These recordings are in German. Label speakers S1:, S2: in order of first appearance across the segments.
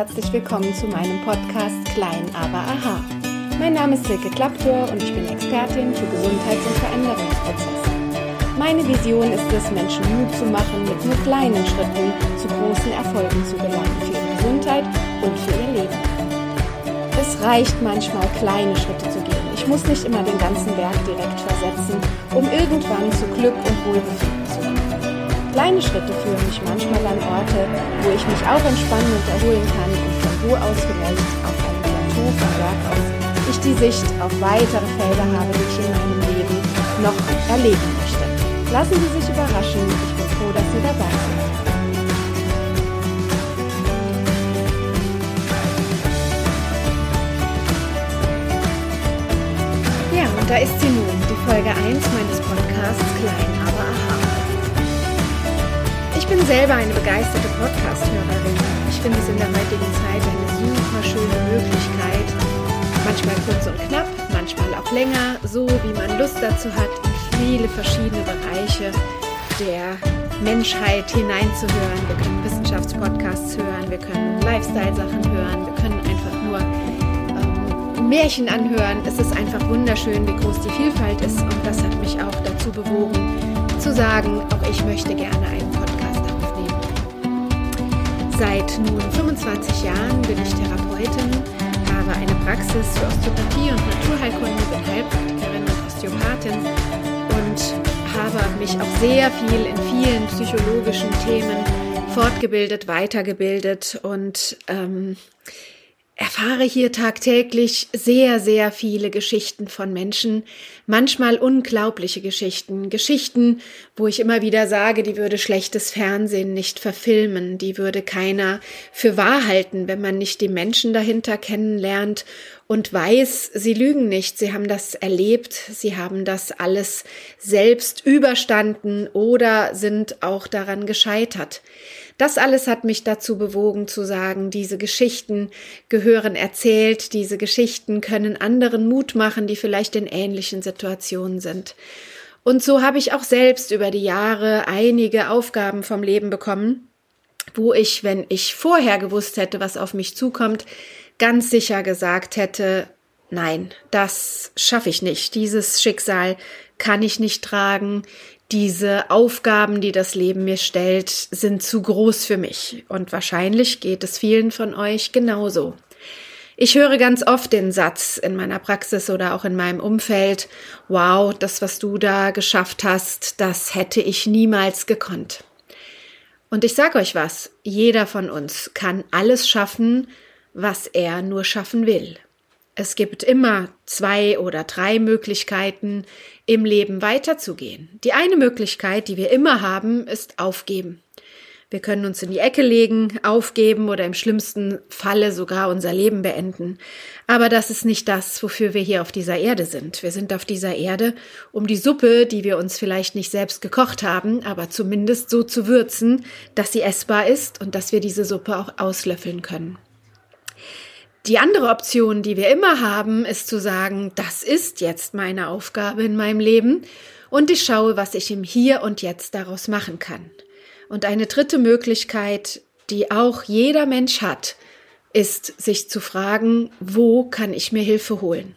S1: Herzlich willkommen zu meinem Podcast Klein aber aha. Mein Name ist Silke Klapptor und ich bin Expertin für Gesundheits- und Veränderungsprozesse. Meine Vision ist es, Menschen Mut zu machen, mit nur kleinen Schritten zu großen Erfolgen zu gelangen für ihre Gesundheit und für ihr Leben. Es reicht manchmal, kleine Schritte zu gehen. Ich muss nicht immer den ganzen Berg direkt versetzen, um irgendwann zu Glück und Wohlbefinden. Kleine Schritte führen mich manchmal an Orte, wo ich mich auch entspannen und erholen kann und von wo aus vielleicht auf einem Plateau vom Berg aus ich die Sicht auf weitere Felder habe, die ich in meinem Leben noch erleben möchte. Lassen Sie sich überraschen. Ich bin froh, dass Sie dabei sind. Ja, und da ist sie nun, die Folge 1 meines Podcasts Klein, aber aha. Ich bin selber eine begeisterte Podcast-Hörerin. Ich finde es in der heutigen Zeit eine super schöne Möglichkeit, manchmal kurz und knapp, manchmal auch länger, so wie man Lust dazu hat, in viele verschiedene Bereiche der Menschheit hineinzuhören. Wir können Wissenschaftspodcasts hören, wir können Lifestyle-Sachen hören, wir können einfach nur ähm, Märchen anhören. Es ist einfach wunderschön, wie groß die Vielfalt ist und das hat mich auch dazu bewogen, zu sagen, auch ich möchte gerne einen. Seit nun 25 Jahren bin ich Therapeutin, habe eine Praxis für Osteopathie und Naturheilkunde, bin Heilpraktikerin und Osteopathin und habe mich auch sehr viel in vielen psychologischen Themen fortgebildet, weitergebildet und ähm, erfahre hier tagtäglich sehr, sehr viele Geschichten von Menschen, manchmal unglaubliche Geschichten, Geschichten, wo ich immer wieder sage, die würde schlechtes Fernsehen nicht verfilmen, die würde keiner für wahr halten, wenn man nicht die Menschen dahinter kennenlernt und weiß, sie lügen nicht, sie haben das erlebt, sie haben das alles selbst überstanden oder sind auch daran gescheitert. Das alles hat mich dazu bewogen zu sagen, diese Geschichten gehören erzählt, diese Geschichten können anderen Mut machen, die vielleicht in ähnlichen Situationen sind. Und so habe ich auch selbst über die Jahre einige Aufgaben vom Leben bekommen, wo ich, wenn ich vorher gewusst hätte, was auf mich zukommt, ganz sicher gesagt hätte, nein, das schaffe ich nicht, dieses Schicksal kann ich nicht tragen, diese Aufgaben, die das Leben mir stellt, sind zu groß für mich. Und wahrscheinlich geht es vielen von euch genauso. Ich höre ganz oft den Satz in meiner Praxis oder auch in meinem Umfeld, wow, das, was du da geschafft hast, das hätte ich niemals gekonnt. Und ich sage euch was, jeder von uns kann alles schaffen, was er nur schaffen will. Es gibt immer zwei oder drei Möglichkeiten, im Leben weiterzugehen. Die eine Möglichkeit, die wir immer haben, ist aufgeben. Wir können uns in die Ecke legen, aufgeben oder im schlimmsten Falle sogar unser Leben beenden. Aber das ist nicht das, wofür wir hier auf dieser Erde sind. Wir sind auf dieser Erde, um die Suppe, die wir uns vielleicht nicht selbst gekocht haben, aber zumindest so zu würzen, dass sie essbar ist und dass wir diese Suppe auch auslöffeln können. Die andere Option, die wir immer haben, ist zu sagen, das ist jetzt meine Aufgabe in meinem Leben und ich schaue, was ich im Hier und Jetzt daraus machen kann. Und eine dritte Möglichkeit, die auch jeder Mensch hat, ist sich zu fragen, wo kann ich mir Hilfe holen?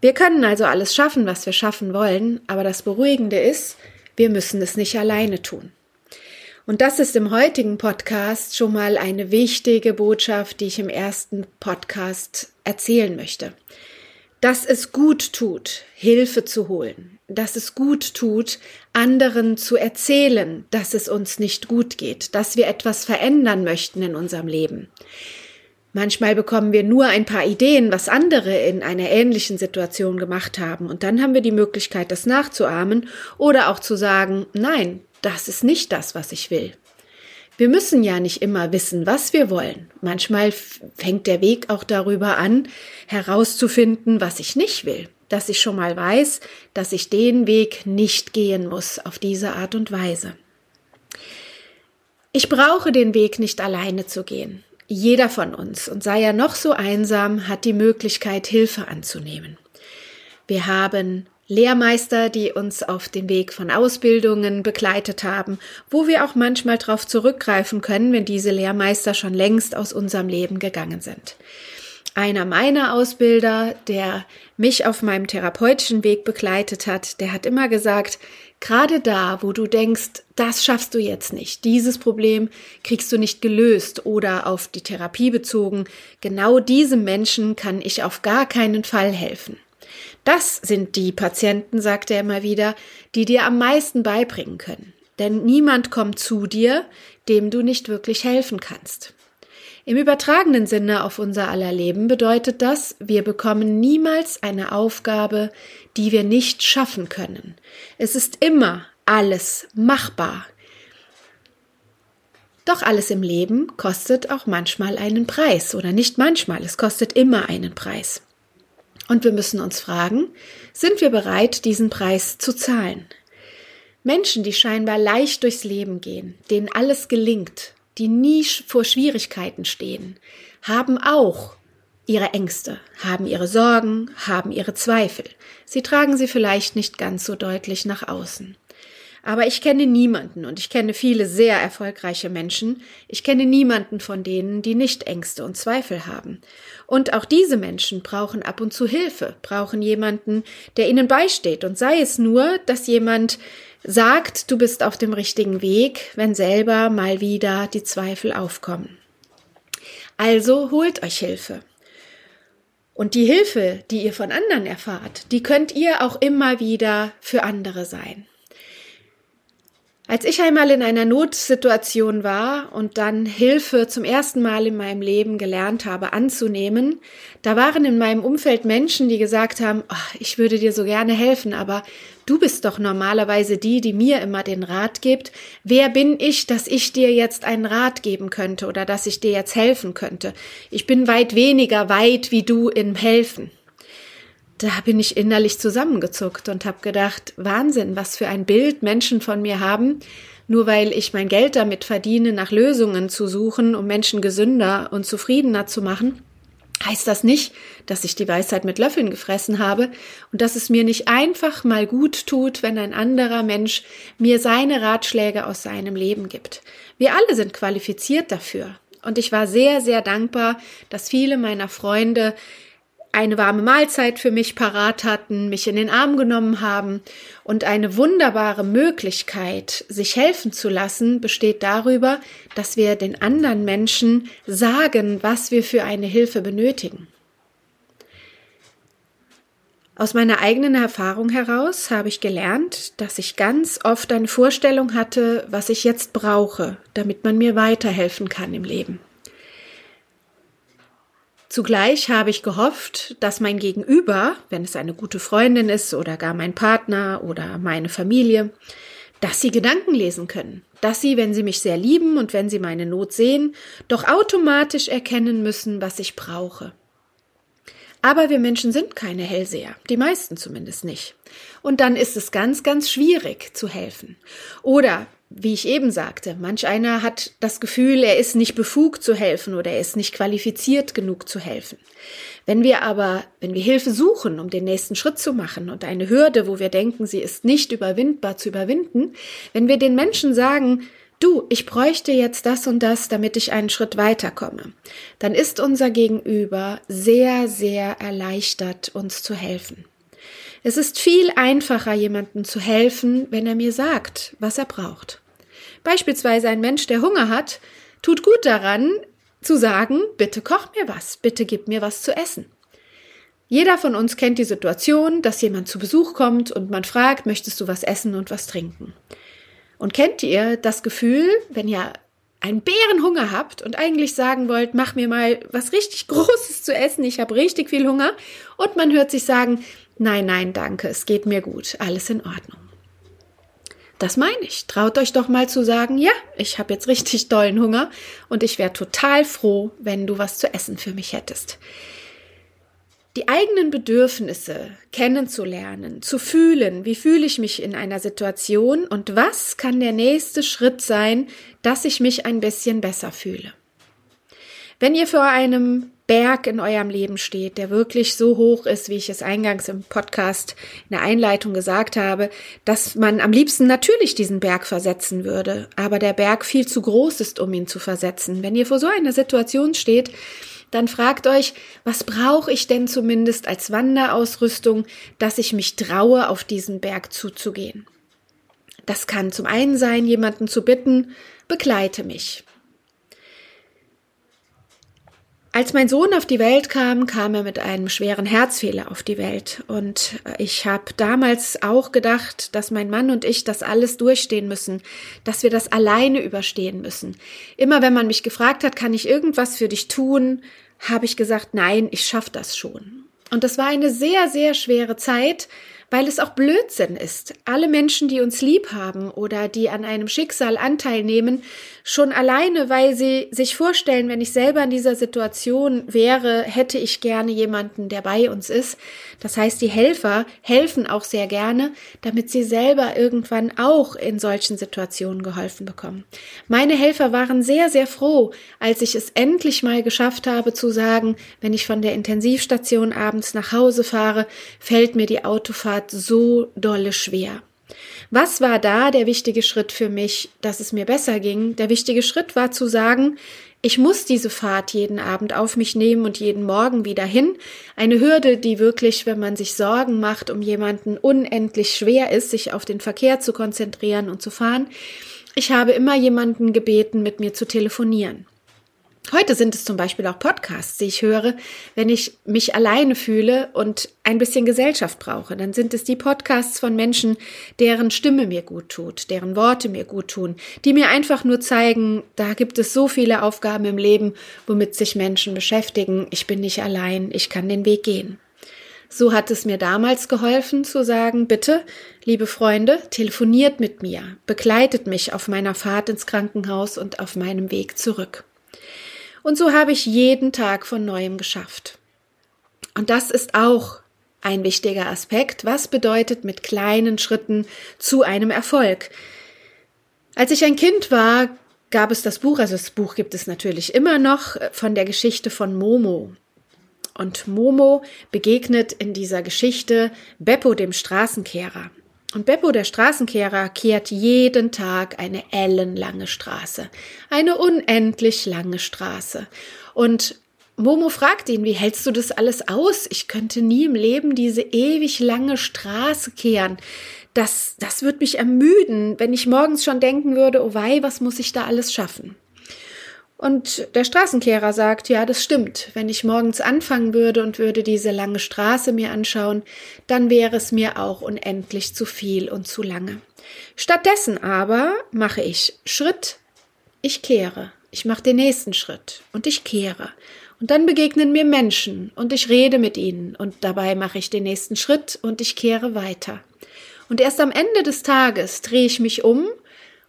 S1: Wir können also alles schaffen, was wir schaffen wollen, aber das Beruhigende ist, wir müssen es nicht alleine tun. Und das ist im heutigen Podcast schon mal eine wichtige Botschaft, die ich im ersten Podcast erzählen möchte. Dass es gut tut, Hilfe zu holen, dass es gut tut, anderen zu erzählen, dass es uns nicht gut geht, dass wir etwas verändern möchten in unserem Leben. Manchmal bekommen wir nur ein paar Ideen, was andere in einer ähnlichen Situation gemacht haben, und dann haben wir die Möglichkeit, das nachzuahmen oder auch zu sagen, nein, das ist nicht das, was ich will. Wir müssen ja nicht immer wissen, was wir wollen. Manchmal fängt der Weg auch darüber an, herauszufinden, was ich nicht will. Dass ich schon mal weiß, dass ich den Weg nicht gehen muss auf diese Art und Weise. Ich brauche den Weg nicht alleine zu gehen. Jeder von uns, und sei er noch so einsam, hat die Möglichkeit, Hilfe anzunehmen. Wir haben Lehrmeister, die uns auf dem Weg von Ausbildungen begleitet haben, wo wir auch manchmal darauf zurückgreifen können, wenn diese Lehrmeister schon längst aus unserem Leben gegangen sind. Einer meiner Ausbilder, der mich auf meinem therapeutischen Weg begleitet hat, der hat immer gesagt, gerade da, wo du denkst, das schaffst du jetzt nicht, dieses Problem kriegst du nicht gelöst oder auf die Therapie bezogen, genau diesem Menschen kann ich auf gar keinen Fall helfen. Das sind die Patienten, sagt er immer wieder, die dir am meisten beibringen können. Denn niemand kommt zu dir, dem du nicht wirklich helfen kannst. Im übertragenen Sinne auf unser aller Leben bedeutet das, wir bekommen niemals eine Aufgabe, die wir nicht schaffen können. Es ist immer alles machbar. Doch alles im Leben kostet auch manchmal einen Preis oder nicht manchmal, es kostet immer einen Preis. Und wir müssen uns fragen, sind wir bereit, diesen Preis zu zahlen? Menschen, die scheinbar leicht durchs Leben gehen, denen alles gelingt, die nie vor Schwierigkeiten stehen, haben auch ihre Ängste, haben ihre Sorgen, haben ihre Zweifel. Sie tragen sie vielleicht nicht ganz so deutlich nach außen. Aber ich kenne niemanden und ich kenne viele sehr erfolgreiche Menschen. Ich kenne niemanden von denen, die nicht Ängste und Zweifel haben. Und auch diese Menschen brauchen ab und zu Hilfe, brauchen jemanden, der ihnen beisteht. Und sei es nur, dass jemand sagt, du bist auf dem richtigen Weg, wenn selber mal wieder die Zweifel aufkommen. Also holt euch Hilfe. Und die Hilfe, die ihr von anderen erfahrt, die könnt ihr auch immer wieder für andere sein. Als ich einmal in einer Notsituation war und dann Hilfe zum ersten Mal in meinem Leben gelernt habe anzunehmen, da waren in meinem Umfeld Menschen, die gesagt haben, oh, ich würde dir so gerne helfen, aber du bist doch normalerweise die, die mir immer den Rat gibt. Wer bin ich, dass ich dir jetzt einen Rat geben könnte oder dass ich dir jetzt helfen könnte? Ich bin weit weniger weit wie du im Helfen da bin ich innerlich zusammengezuckt und habe gedacht, Wahnsinn, was für ein Bild Menschen von mir haben, nur weil ich mein Geld damit verdiene, nach Lösungen zu suchen, um Menschen gesünder und zufriedener zu machen, heißt das nicht, dass ich die Weisheit mit Löffeln gefressen habe und dass es mir nicht einfach mal gut tut, wenn ein anderer Mensch mir seine Ratschläge aus seinem Leben gibt. Wir alle sind qualifiziert dafür. Und ich war sehr, sehr dankbar, dass viele meiner Freunde eine warme Mahlzeit für mich parat hatten, mich in den Arm genommen haben und eine wunderbare Möglichkeit, sich helfen zu lassen, besteht darüber, dass wir den anderen Menschen sagen, was wir für eine Hilfe benötigen. Aus meiner eigenen Erfahrung heraus habe ich gelernt, dass ich ganz oft eine Vorstellung hatte, was ich jetzt brauche, damit man mir weiterhelfen kann im Leben. Zugleich habe ich gehofft, dass mein Gegenüber, wenn es eine gute Freundin ist oder gar mein Partner oder meine Familie, dass sie Gedanken lesen können, dass sie, wenn sie mich sehr lieben und wenn sie meine Not sehen, doch automatisch erkennen müssen, was ich brauche. Aber wir Menschen sind keine Hellseher, die meisten zumindest nicht. Und dann ist es ganz, ganz schwierig zu helfen. Oder wie ich eben sagte, manch einer hat das Gefühl, er ist nicht befugt zu helfen oder er ist nicht qualifiziert genug zu helfen. Wenn wir aber, wenn wir Hilfe suchen, um den nächsten Schritt zu machen und eine Hürde, wo wir denken, sie ist nicht überwindbar zu überwinden, wenn wir den Menschen sagen, du, ich bräuchte jetzt das und das, damit ich einen Schritt weiterkomme, dann ist unser Gegenüber sehr, sehr erleichtert, uns zu helfen. Es ist viel einfacher, jemandem zu helfen, wenn er mir sagt, was er braucht. Beispielsweise ein Mensch, der Hunger hat, tut gut daran, zu sagen, bitte koch mir was, bitte gib mir was zu essen. Jeder von uns kennt die Situation, dass jemand zu Besuch kommt und man fragt, möchtest du was essen und was trinken? Und kennt ihr das Gefühl, wenn ihr einen Bärenhunger habt und eigentlich sagen wollt, mach mir mal was richtig Großes zu essen, ich habe richtig viel Hunger, und man hört sich sagen, nein, nein, danke, es geht mir gut, alles in Ordnung. Das meine ich. Traut euch doch mal zu sagen, ja, ich habe jetzt richtig dollen Hunger und ich wäre total froh, wenn du was zu essen für mich hättest. Die eigenen Bedürfnisse kennenzulernen, zu fühlen, wie fühle ich mich in einer Situation und was kann der nächste Schritt sein, dass ich mich ein bisschen besser fühle. Wenn ihr vor einem Berg in eurem Leben steht, der wirklich so hoch ist, wie ich es eingangs im Podcast in der Einleitung gesagt habe, dass man am liebsten natürlich diesen Berg versetzen würde, aber der Berg viel zu groß ist, um ihn zu versetzen. Wenn ihr vor so einer Situation steht, dann fragt euch, was brauche ich denn zumindest als Wanderausrüstung, dass ich mich traue, auf diesen Berg zuzugehen. Das kann zum einen sein, jemanden zu bitten, begleite mich. Als mein Sohn auf die Welt kam, kam er mit einem schweren Herzfehler auf die Welt. Und ich habe damals auch gedacht, dass mein Mann und ich das alles durchstehen müssen, dass wir das alleine überstehen müssen. Immer wenn man mich gefragt hat, kann ich irgendwas für dich tun, habe ich gesagt, nein, ich schaffe das schon. Und das war eine sehr, sehr schwere Zeit, weil es auch Blödsinn ist. Alle Menschen, die uns lieb haben oder die an einem Schicksal Anteil nehmen, schon alleine, weil sie sich vorstellen, wenn ich selber in dieser Situation wäre, hätte ich gerne jemanden, der bei uns ist. Das heißt, die Helfer helfen auch sehr gerne, damit sie selber irgendwann auch in solchen Situationen geholfen bekommen. Meine Helfer waren sehr, sehr froh, als ich es endlich mal geschafft habe zu sagen, wenn ich von der Intensivstation abends nach Hause fahre, fällt mir die Autofahrt so dolle schwer. Was war da der wichtige Schritt für mich, dass es mir besser ging? Der wichtige Schritt war zu sagen, ich muss diese Fahrt jeden Abend auf mich nehmen und jeden Morgen wieder hin. Eine Hürde, die wirklich, wenn man sich Sorgen macht um jemanden, unendlich schwer ist, sich auf den Verkehr zu konzentrieren und zu fahren. Ich habe immer jemanden gebeten, mit mir zu telefonieren. Heute sind es zum Beispiel auch Podcasts, die ich höre, wenn ich mich alleine fühle und ein bisschen Gesellschaft brauche. Dann sind es die Podcasts von Menschen, deren Stimme mir gut tut, deren Worte mir gut tun, die mir einfach nur zeigen, da gibt es so viele Aufgaben im Leben, womit sich Menschen beschäftigen. Ich bin nicht allein, ich kann den Weg gehen. So hat es mir damals geholfen zu sagen, bitte, liebe Freunde, telefoniert mit mir, begleitet mich auf meiner Fahrt ins Krankenhaus und auf meinem Weg zurück. Und so habe ich jeden Tag von neuem geschafft. Und das ist auch ein wichtiger Aspekt. Was bedeutet mit kleinen Schritten zu einem Erfolg? Als ich ein Kind war, gab es das Buch, also das Buch gibt es natürlich immer noch, von der Geschichte von Momo. Und Momo begegnet in dieser Geschichte Beppo dem Straßenkehrer. Und Beppo, der Straßenkehrer, kehrt jeden Tag eine ellenlange Straße. Eine unendlich lange Straße. Und Momo fragt ihn, wie hältst du das alles aus? Ich könnte nie im Leben diese ewig lange Straße kehren. Das, das wird mich ermüden, wenn ich morgens schon denken würde, oh wei, was muss ich da alles schaffen? Und der Straßenkehrer sagt, ja, das stimmt. Wenn ich morgens anfangen würde und würde diese lange Straße mir anschauen, dann wäre es mir auch unendlich zu viel und zu lange. Stattdessen aber mache ich Schritt, ich kehre. Ich mache den nächsten Schritt und ich kehre. Und dann begegnen mir Menschen und ich rede mit ihnen und dabei mache ich den nächsten Schritt und ich kehre weiter. Und erst am Ende des Tages drehe ich mich um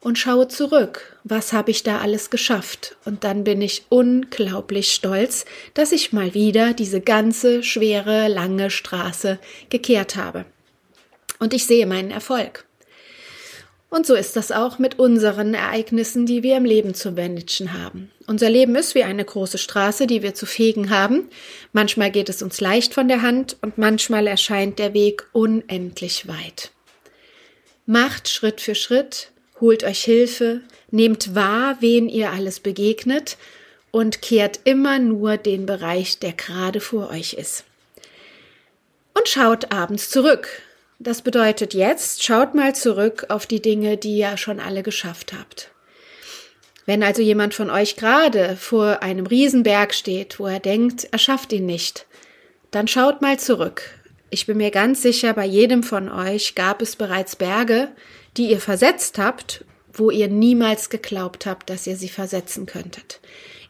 S1: und schaue zurück, was habe ich da alles geschafft. Und dann bin ich unglaublich stolz, dass ich mal wieder diese ganze schwere, lange Straße gekehrt habe. Und ich sehe meinen Erfolg. Und so ist das auch mit unseren Ereignissen, die wir im Leben zu managen haben. Unser Leben ist wie eine große Straße, die wir zu fegen haben. Manchmal geht es uns leicht von der Hand und manchmal erscheint der Weg unendlich weit. Macht Schritt für Schritt, holt euch Hilfe, nehmt wahr, wen ihr alles begegnet und kehrt immer nur den Bereich, der gerade vor euch ist. Und schaut abends zurück. Das bedeutet jetzt, schaut mal zurück auf die Dinge, die ihr schon alle geschafft habt. Wenn also jemand von euch gerade vor einem Riesenberg steht, wo er denkt, er schafft ihn nicht, dann schaut mal zurück. Ich bin mir ganz sicher, bei jedem von euch gab es bereits Berge, die ihr versetzt habt, wo ihr niemals geglaubt habt, dass ihr sie versetzen könntet.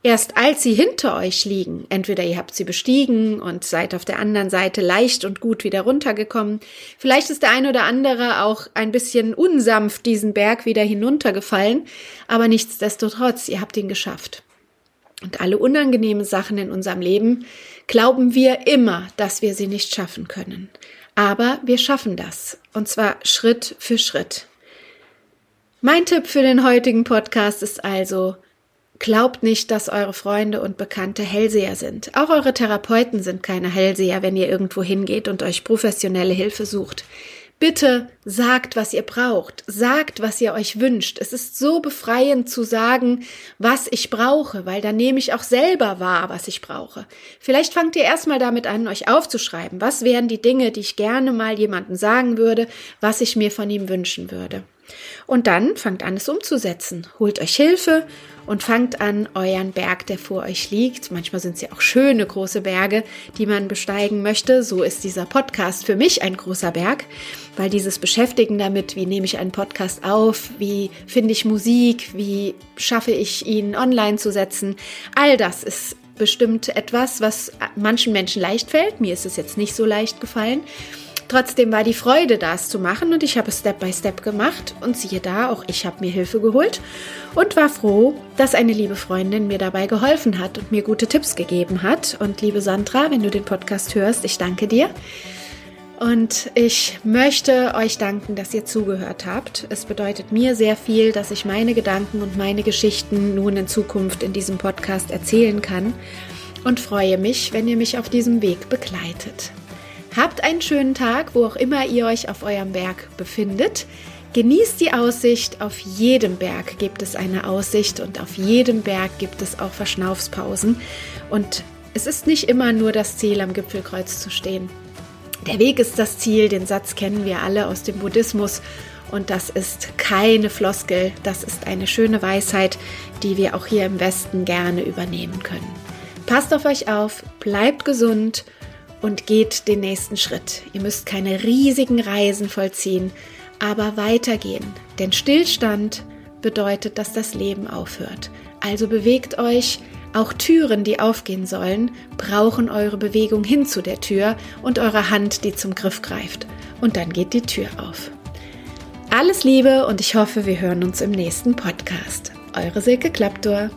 S1: Erst als sie hinter euch liegen, entweder ihr habt sie bestiegen und seid auf der anderen Seite leicht und gut wieder runtergekommen, vielleicht ist der ein oder andere auch ein bisschen unsanft diesen Berg wieder hinuntergefallen, aber nichtsdestotrotz, ihr habt ihn geschafft. Und alle unangenehmen Sachen in unserem Leben glauben wir immer, dass wir sie nicht schaffen können. Aber wir schaffen das. Und zwar Schritt für Schritt. Mein Tipp für den heutigen Podcast ist also, Glaubt nicht, dass eure Freunde und Bekannte Hellseher sind. Auch eure Therapeuten sind keine Hellseher, wenn ihr irgendwo hingeht und euch professionelle Hilfe sucht. Bitte sagt, was ihr braucht. Sagt, was ihr euch wünscht. Es ist so befreiend zu sagen, was ich brauche, weil dann nehme ich auch selber wahr, was ich brauche. Vielleicht fangt ihr erstmal damit an, euch aufzuschreiben. Was wären die Dinge, die ich gerne mal jemandem sagen würde, was ich mir von ihm wünschen würde? Und dann fangt an, es umzusetzen. Holt euch Hilfe und fangt an, euren Berg, der vor euch liegt. Manchmal sind es ja auch schöne große Berge, die man besteigen möchte. So ist dieser Podcast für mich ein großer Berg, weil dieses Beschäftigen damit, wie nehme ich einen Podcast auf, wie finde ich Musik, wie schaffe ich ihn online zu setzen, all das ist bestimmt etwas, was manchen Menschen leicht fällt. Mir ist es jetzt nicht so leicht gefallen. Trotzdem war die Freude, das zu machen und ich habe es Step by Step gemacht und siehe da, auch ich habe mir Hilfe geholt und war froh, dass eine liebe Freundin mir dabei geholfen hat und mir gute Tipps gegeben hat. Und liebe Sandra, wenn du den Podcast hörst, ich danke dir. Und ich möchte euch danken, dass ihr zugehört habt. Es bedeutet mir sehr viel, dass ich meine Gedanken und meine Geschichten nun in Zukunft in diesem Podcast erzählen kann und freue mich, wenn ihr mich auf diesem Weg begleitet. Habt einen schönen Tag, wo auch immer ihr euch auf eurem Berg befindet. Genießt die Aussicht. Auf jedem Berg gibt es eine Aussicht und auf jedem Berg gibt es auch Verschnaufspausen. Und es ist nicht immer nur das Ziel, am Gipfelkreuz zu stehen. Der Weg ist das Ziel, den Satz kennen wir alle aus dem Buddhismus. Und das ist keine Floskel, das ist eine schöne Weisheit, die wir auch hier im Westen gerne übernehmen können. Passt auf euch auf, bleibt gesund und geht den nächsten Schritt. Ihr müsst keine riesigen Reisen vollziehen, aber weitergehen. Denn Stillstand bedeutet, dass das Leben aufhört. Also bewegt euch. Auch Türen, die aufgehen sollen, brauchen eure Bewegung hin zu der Tür und eure Hand, die zum Griff greift. Und dann geht die Tür auf. Alles Liebe und ich hoffe, wir hören uns im nächsten Podcast. Eure Silke Klaptor.